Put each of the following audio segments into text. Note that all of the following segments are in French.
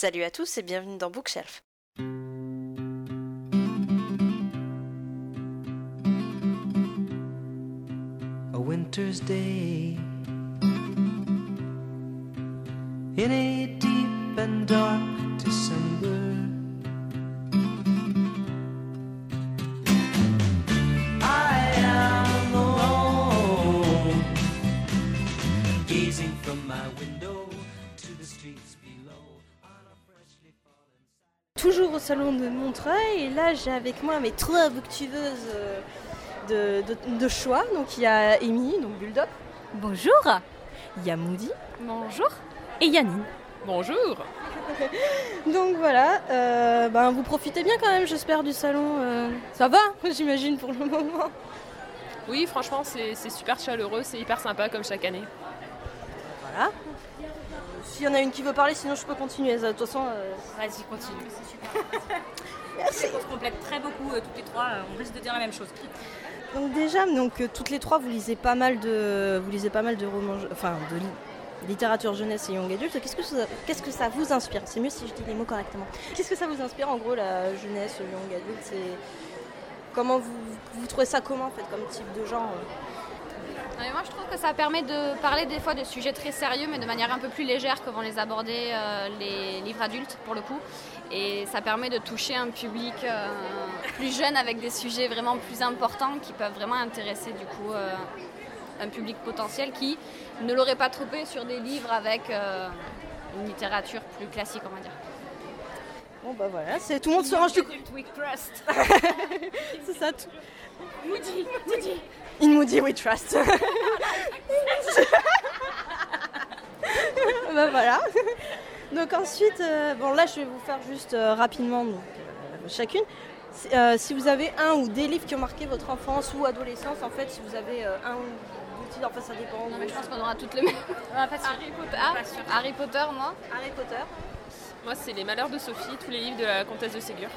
Salut à tous et bienvenue dans Bookshelf. Toujours au salon de Montreuil, et là j'ai avec moi mes trois booktubeuses euh, de, de- de choix. Donc il y a Amy, donc Bulldog. Bonjour Il y a Moody. Bonjour Et Yannine Bonjour Donc voilà, euh, ben, vous profitez bien quand même, j'espère, du salon. euh. Ça va, j'imagine, pour le moment. Oui, franchement, c'est c'est super chaleureux, c'est hyper sympa comme chaque année. Voilà. S'il y en a une qui veut parler, sinon je peux continuer. De toute façon, euh, Vas-y, continue. C'est super. On se complète très beaucoup, euh, toutes les trois. euh, on risque de dire la même chose. Donc déjà, donc toutes les trois, vous lisez pas mal de, vous lisez pas mal de romans, enfin de li- littérature jeunesse et young adulte. Qu'est-ce que ça, qu'est-ce que ça vous inspire? C'est mieux si je dis les mots correctement. Qu'est-ce que ça vous inspire en gros la jeunesse, young adulte C'est comment vous, vous trouvez ça comment en fait comme type de genre? euh Moi, je trouve que ça permet de parler des fois de sujets très sérieux, mais de manière un peu plus légère que vont les aborder euh, les livres adultes, pour le coup. Et ça permet de toucher un public euh, plus jeune avec des sujets vraiment plus importants qui peuvent vraiment intéresser du coup euh, un public potentiel qui ne l'aurait pas trompé sur des livres avec une littérature plus classique, on va dire. Bon bah voilà, c'est tout le monde se range du coup. We trust. C'est ça. Tout. Moody, Moody. In Moody we trust. bah voilà. Donc ensuite, euh, bon là je vais vous faire juste euh, rapidement donc, euh, chacune. Si, vous avez un ou des livres qui ont marqué votre enfance ou adolescence, en fait, si vous avez un ou deux titres, enfin ça dépend. Non, mais je pense qu'on aura toutes les mêmes. pas sûr. Harry Potter, ah, Harry Potter, moi. Harry Potter. Moi, c'est Les Malheurs de Sophie, tous les livres de la comtesse de Ségur.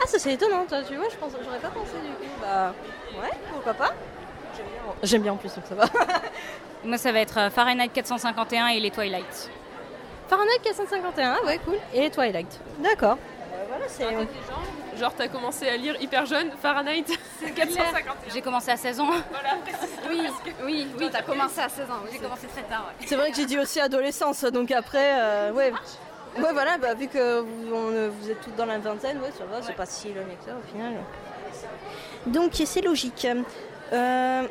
Ah ça c'est étonnant, toi, tu vois, je pense, j'aurais pas pensé du coup. Bah ouais, pourquoi pas. J'aime bien. J'aime bien en plus, donc ça va. Moi, ça va être euh, Fahrenheit 451 et les Twilight. Fahrenheit 451, ah ouais, cool. Et Twilight. D'accord. voilà, c'est. Genre, t'as commencé à lire hyper jeune, Fahrenheit 451. J'ai commencé à 16 ans. Voilà. Oui, oui, oui, t'as commencé à 16 ans. J'ai commencé très tard, ouais. C'est vrai que j'ai dit aussi adolescence, donc après, euh, ouais. Ouais, voilà, bah, vu que vous, on- vous êtes toutes dans la vingtaine, ouais, ça va, c'est pas si éloigné que ça au final. Donc c'est logique. Euh,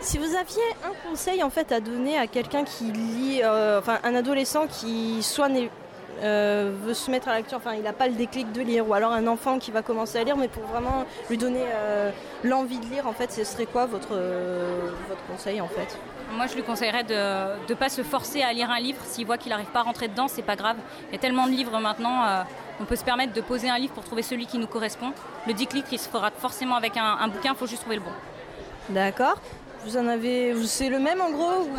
si vous aviez un conseil en fait à donner à quelqu'un qui lit, euh, enfin un adolescent qui soit né- euh, veut se mettre à la lecture, enfin il n'a pas le déclic de lire, ou alors un enfant qui va commencer à lire, mais pour vraiment lui donner euh, l'envie de lire, en fait, ce serait quoi votre, euh, votre conseil en fait? Moi, je lui conseillerais de ne pas se forcer à lire un livre. S'il voit qu'il n'arrive pas à rentrer dedans, c'est pas grave. Il y a tellement de livres maintenant. euh, on peut se permettre de poser un livre pour trouver celui qui nous correspond. Le déclic, il se fera forcément avec un, un bouquin. Il faut juste trouver le bon. D'accord. Vous en avez, c'est le même en gros ou...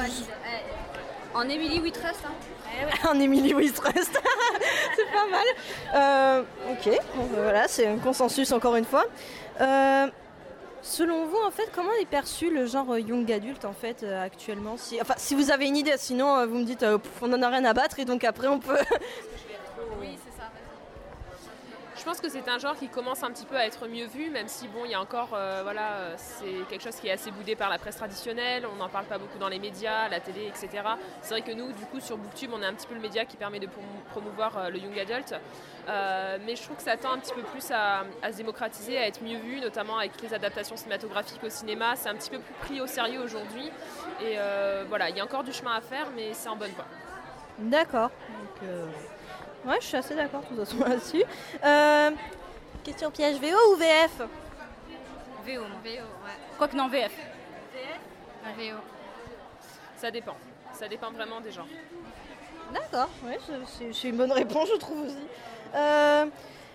En Emily We hein. Un Emily Wistrest. c'est pas mal. Euh, ok, ben voilà, c'est un consensus encore une fois. Euh, selon vous, en fait, comment est perçu le genre young adulte en fait euh, actuellement? Si, Enfin, si vous avez une idée, sinon vous me dites on en a rien à battre et donc après on peut. Oui, c'est ça. Je pense que c'est un genre qui commence un petit peu à être mieux vu, même si bon, il y a encore, euh, voilà, euh, c'est quelque chose qui est assez boudé par la presse traditionnelle. On n'en parle pas beaucoup dans les médias, la télé, etc. C'est vrai que nous, du coup, sur BookTube, on est un petit peu le média qui permet de promo- promouvoir euh, le young adult. Mais je trouve que ça tend un petit peu plus à, à se démocratiser, à être mieux vu, notamment avec les adaptations cinématographiques au cinéma. C'est un petit peu plus pris au sérieux aujourd'hui. Et voilà, il y a encore du chemin à faire, mais c'est en bonne voie. D'accord. Donc, Ouais, je suis assez d'accord de toute façon là-dessus. Euh, question piège VO ou VF VO, moi. VO, ouais. Quoique non, VF. VO. Ça dépend. Ça dépend vraiment des genres. D'accord, ouais, c'est- une bonne réponse, je trouve aussi. Euh,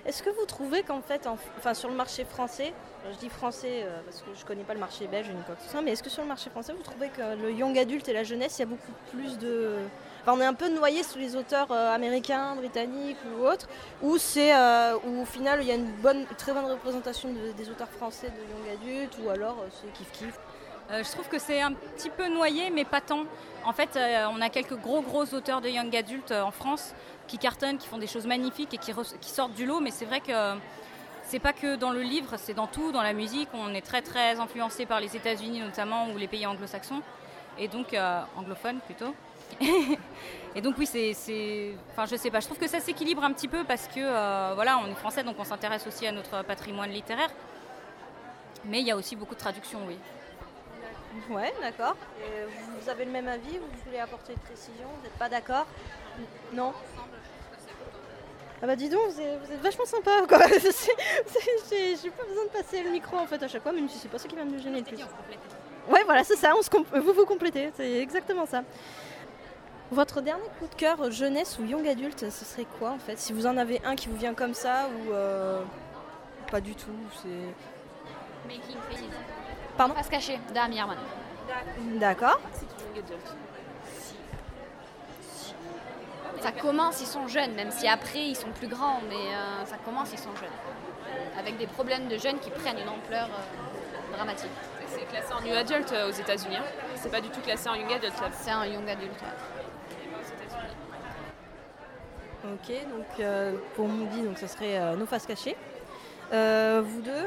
Est-ce que vous trouvez qu'en fait, en- enfin sur le marché français, je dis français euh, parce que je connais pas le marché belge ni quoi que ce soit, mais est-ce que sur le marché français, vous trouvez que le young adulte et la jeunesse, il y a beaucoup plus de... On est un peu noyé sous les auteurs euh, américains, britanniques ou autres, ou c'est, euh, où au final, il y a une bonne, très bonne représentation de- des auteurs français de young adulte, ou alors euh, c'est kiff kiff. Euh, je trouve que c'est un petit peu noyé, mais pas tant. En fait, on a quelques gros gros auteurs de young adultes euh, en France qui cartonnent, qui font des choses magnifiques et qui, qui sortent du lot. Mais c'est vrai que c'est pas que dans le livre, c'est dans tout, dans la musique. On est très très influencé par les États-Unis notamment ou les pays anglo-saxons et donc anglophones plutôt. Et donc oui, c'est, enfin je sais pas. Je trouve que ça s'équilibre un petit peu parce que euh, voilà, on est français, donc on s'intéresse aussi à notre patrimoine littéraire. Mais il y a aussi beaucoup de traductions, oui. Ouais, d'accord. Vous avez le même avis Vous voulez apporter une précision? Vous n'êtes pas d'accord? Non? Ah bah dis donc, vous êtes, vous êtes vachement sympa quoi. J'ai pas besoin de passer le micro en fait à chaque fois, même si c'est pas ça qui va me gêner le plus. Ouais, voilà, c'est ça, on se compl- vous vous complétez, c'est exactement ça. Votre dernier coup de cœur euh, jeunesse ou young adulte, ce serait quoi en fait? Si vous en avez un qui vous vient comme ça ou euh, pas du tout, c'est. Making Faces. Pardon? Face cachée d'Ami Herman. D'accord. Ça commence, ils sont jeunes, même si après ils sont plus grands, mais euh, ça commence, ils sont jeunes. Avec des problèmes de jeunes qui prennent une ampleur euh, dramatique. C'est classé en New Adult euh, aux États-Unis. hein. C'est pas du tout classé en Young Adult. là. C'est un young adulte. ouais. Ok, donc euh, pour Moody, donc ce serait euh, nos faces cachées. Euh, vous deux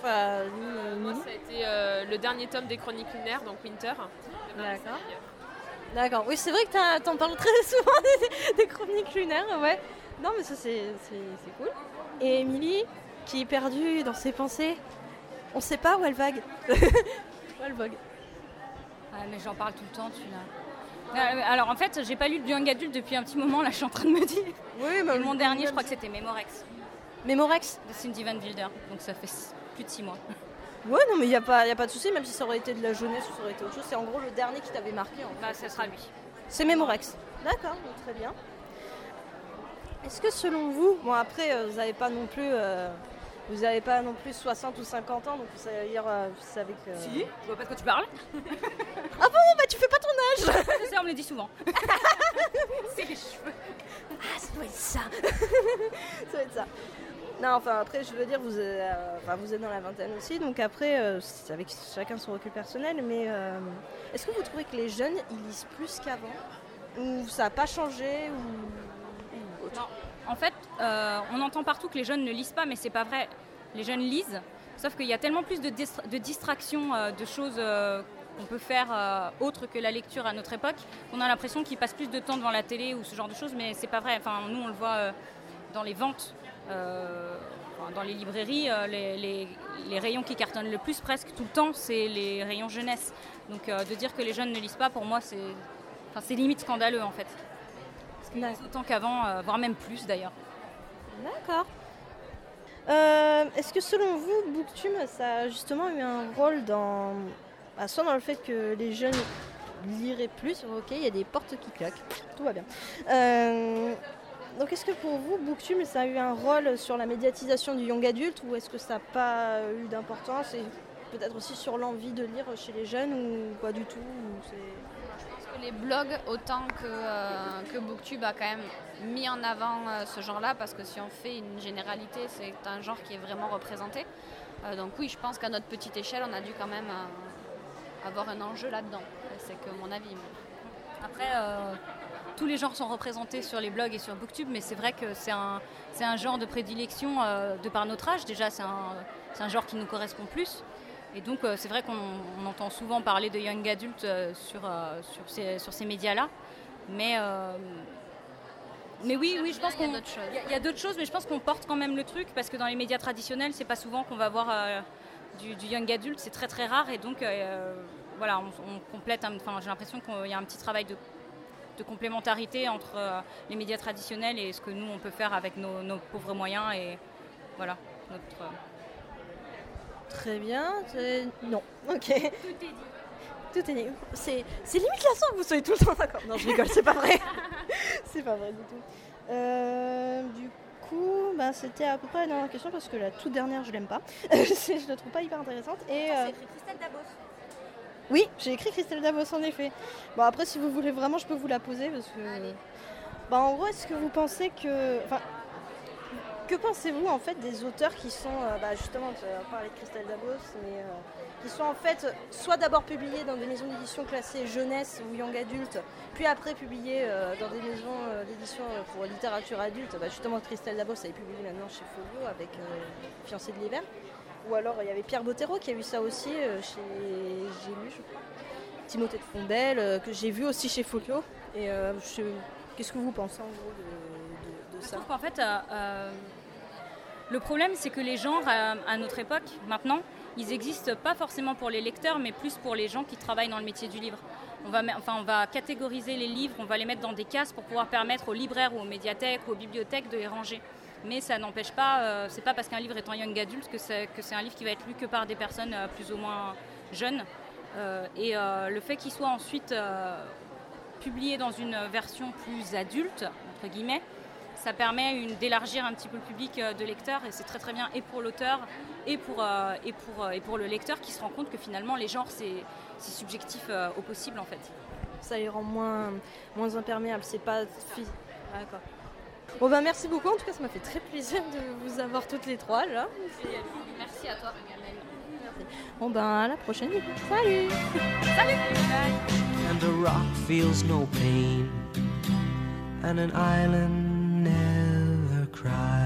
Enfin, nous, euh, Moi, ça a été euh, le dernier tome des Chroniques lunaires, donc Winter. D'accord. D'accord, oui, c'est vrai que t'as- t'en parles très souvent des, des chroniques lunaires, ouais. Non, mais ça, c'est c'est- c'est cool. Et Emily, qui est perdue dans ses pensées, on sait pas où elle vague. où elle vogue. Ah, mais j'en parle tout le temps, tu l'as. Euh, Alors en fait, j'ai pas lu de young adulte depuis un petit moment, là je suis en train de me dire. Oui, Et mon dernier, je crois que c'était Mémorex Mémorex de Cindy Van Wilder, donc ça fait plus de 6 mois. Ouais, non, mais il n'y a, pas- y a pas de souci, même si ça aurait été de la jeunesse ou ça aurait été autre chose. C'est en gros le dernier qui t'avait marqué. En Bah, fait. ça sera lui. C'est Mémorex. D'accord, très bien. Est-ce que selon vous, bon après euh, vous n'avez pas non plus, euh, vous avez pas non plus 60 ou 50 ans, donc vous savez, dire, euh, vous savez que. je vois pas de quoi tu parles. Oh bah tu fais pas ton âge. Sais, on me le dit souvent. c'est les cheveux. Ah ça doit être ça. ça doit être ça. Non, enfin après je veux dire vous, êtes, euh, enfin, vous êtes dans la vingtaine aussi, donc après euh, c'est avec chacun son recul personnel, mais euh, est-ce que vous trouvez que les jeunes ils lisent plus qu'avant? Ou ça n'a pas changé ou, autre? En fait, euh, on entend partout que les jeunes ne lisent pas, mais c'est pas vrai. Les jeunes lisent, sauf qu'il y a tellement plus de, distra- de distractions, euh, de choses euh, qu'on peut faire autres que la lecture à notre époque, qu'on a l'impression qu'ils passent plus de temps devant la télé ou ce genre de choses, mais c'est pas vrai. Enfin, nous, on le voit dans les ventes, dans les librairies, les, rayons qui cartonnent le plus presque tout le temps, c'est les rayons jeunesse. Donc, de dire que les jeunes ne lisent pas, pour moi, c'est limite scandaleux en fait. Autant qu'avant, euh, voire même plus d'ailleurs. D'accord. Euh, Est-ce que selon vous, Booktube, ça a justement eu un rôle dans. bah, soit dans le fait que les jeunes liraient plus, ok, il y a des portes qui claquent, tout va bien. Euh, donc est-ce que pour vous, Booktube, ça a eu un rôle sur la médiatisation du young adulte ou est-ce que ça n'a pas eu d'importance et peut-être aussi sur l'envie de lire chez les jeunes ou pas du tout ou les blogs, autant que, euh, que Booktube a quand même mis en avant euh, ce genre-là, parce que si on fait une généralité, c'est un genre qui est vraiment représenté. Euh, donc oui, je pense qu'à notre petite échelle, on a dû quand même avoir un enjeu là-dedans. C'est que mon avis. Après, tous les genres sont représentés sur les blogs et sur Booktube, mais c'est vrai que c'est un, un genre de prédilection de par notre âge. Déjà, c'est un, un genre qui nous correspond plus. Et donc, euh, c'est vrai qu'on on entend souvent parler de young adultes euh, sur, euh, sur ces, sur ces médias-là. Mais, euh, mais oui, oui, je pense Il y a d'autres choses. mais je pense qu'on porte quand même le truc parce que dans les médias traditionnels, c'est pas souvent qu'on va voir euh, du, du young adulte, c'est très très rare et donc euh, voilà, on, on complète. Enfin, j'ai l'impression qu'il y a un petit travail de, de complémentarité entre les médias traditionnels et ce que nous on peut faire avec nos, nos pauvres moyens et voilà notre. Très bien. c'est- Non. Ok. Tout est dit. Tout est dit. C'est, c'est limite la que vous soyez tout le temps d'accord. Non, je rigole, c'est pas vrai. c'est pas vrai du tout. Euh, du coup, bah, c'était à peu près la dernière question parce que la toute dernière, je l'aime pas. je la trouve pas hyper intéressante. Et, euh, Christelle Dabos. Oui, j'ai écrit Christelle Dabos en effet. Bon, après, si vous voulez vraiment, je peux vous la poser parce que. Bah, en gros, est-ce que vous pensez que. Enfin, que pensez-vous en fait des auteurs qui sont, euh, bah, justement, tu as parlé de Christelle Dabos, mais euh, qui sont en fait soit d'abord publiés dans des maisons d'édition classées jeunesse ou young adulte, puis après publiés euh, dans des maisons d'édition pour littérature adulte. Bah, justement, Christelle Dabos elle est publiée maintenant chez Folio avec Fiancé de l'hiver. Ou alors il y avait Pierre Bottero qui a eu ça aussi chez J'ai lu, je crois. Timothée de Fondel, que j'ai vu aussi chez Folio. Et euh, je- qu'est-ce que vous pensez en gros de, de- de Je ça? trouve qu'en fait, euh, le problème, c'est que les genres, à notre époque, maintenant, ils existent pas forcément pour les lecteurs, mais plus pour les gens qui travaillent dans le métier du livre. On va, enfin, on va catégoriser les livres, on va les mettre dans des cases pour pouvoir permettre aux libraires ou aux médiathèques ou aux bibliothèques de les ranger. Mais ça n'empêche pas, euh, c'est pas parce qu'un livre est en young adulte que c'est, que c'est un livre qui va être lu que par des personnes euh, plus ou moins jeunes. Euh, et euh, le fait qu'il soit ensuite publié dans une version plus adulte, entre guillemets, ça permet d'élargir un petit peu le public euh, de lecteurs et c'est très très bien et pour l'auteur et pour, euh, et, pour, euh, et pour le lecteur qui se rend compte que finalement les genres c'est c'est subjectif au possible en fait. Ça les rend moins, moins imperméables, c'est pas physique. D'accord. Bon bah merci beaucoup, en tout cas ça m'a fait très plaisir de vous avoir toutes les trois là. Merci à toi. Bon ben à la prochaine. Salut and a rock feels no pain, and an island never cry.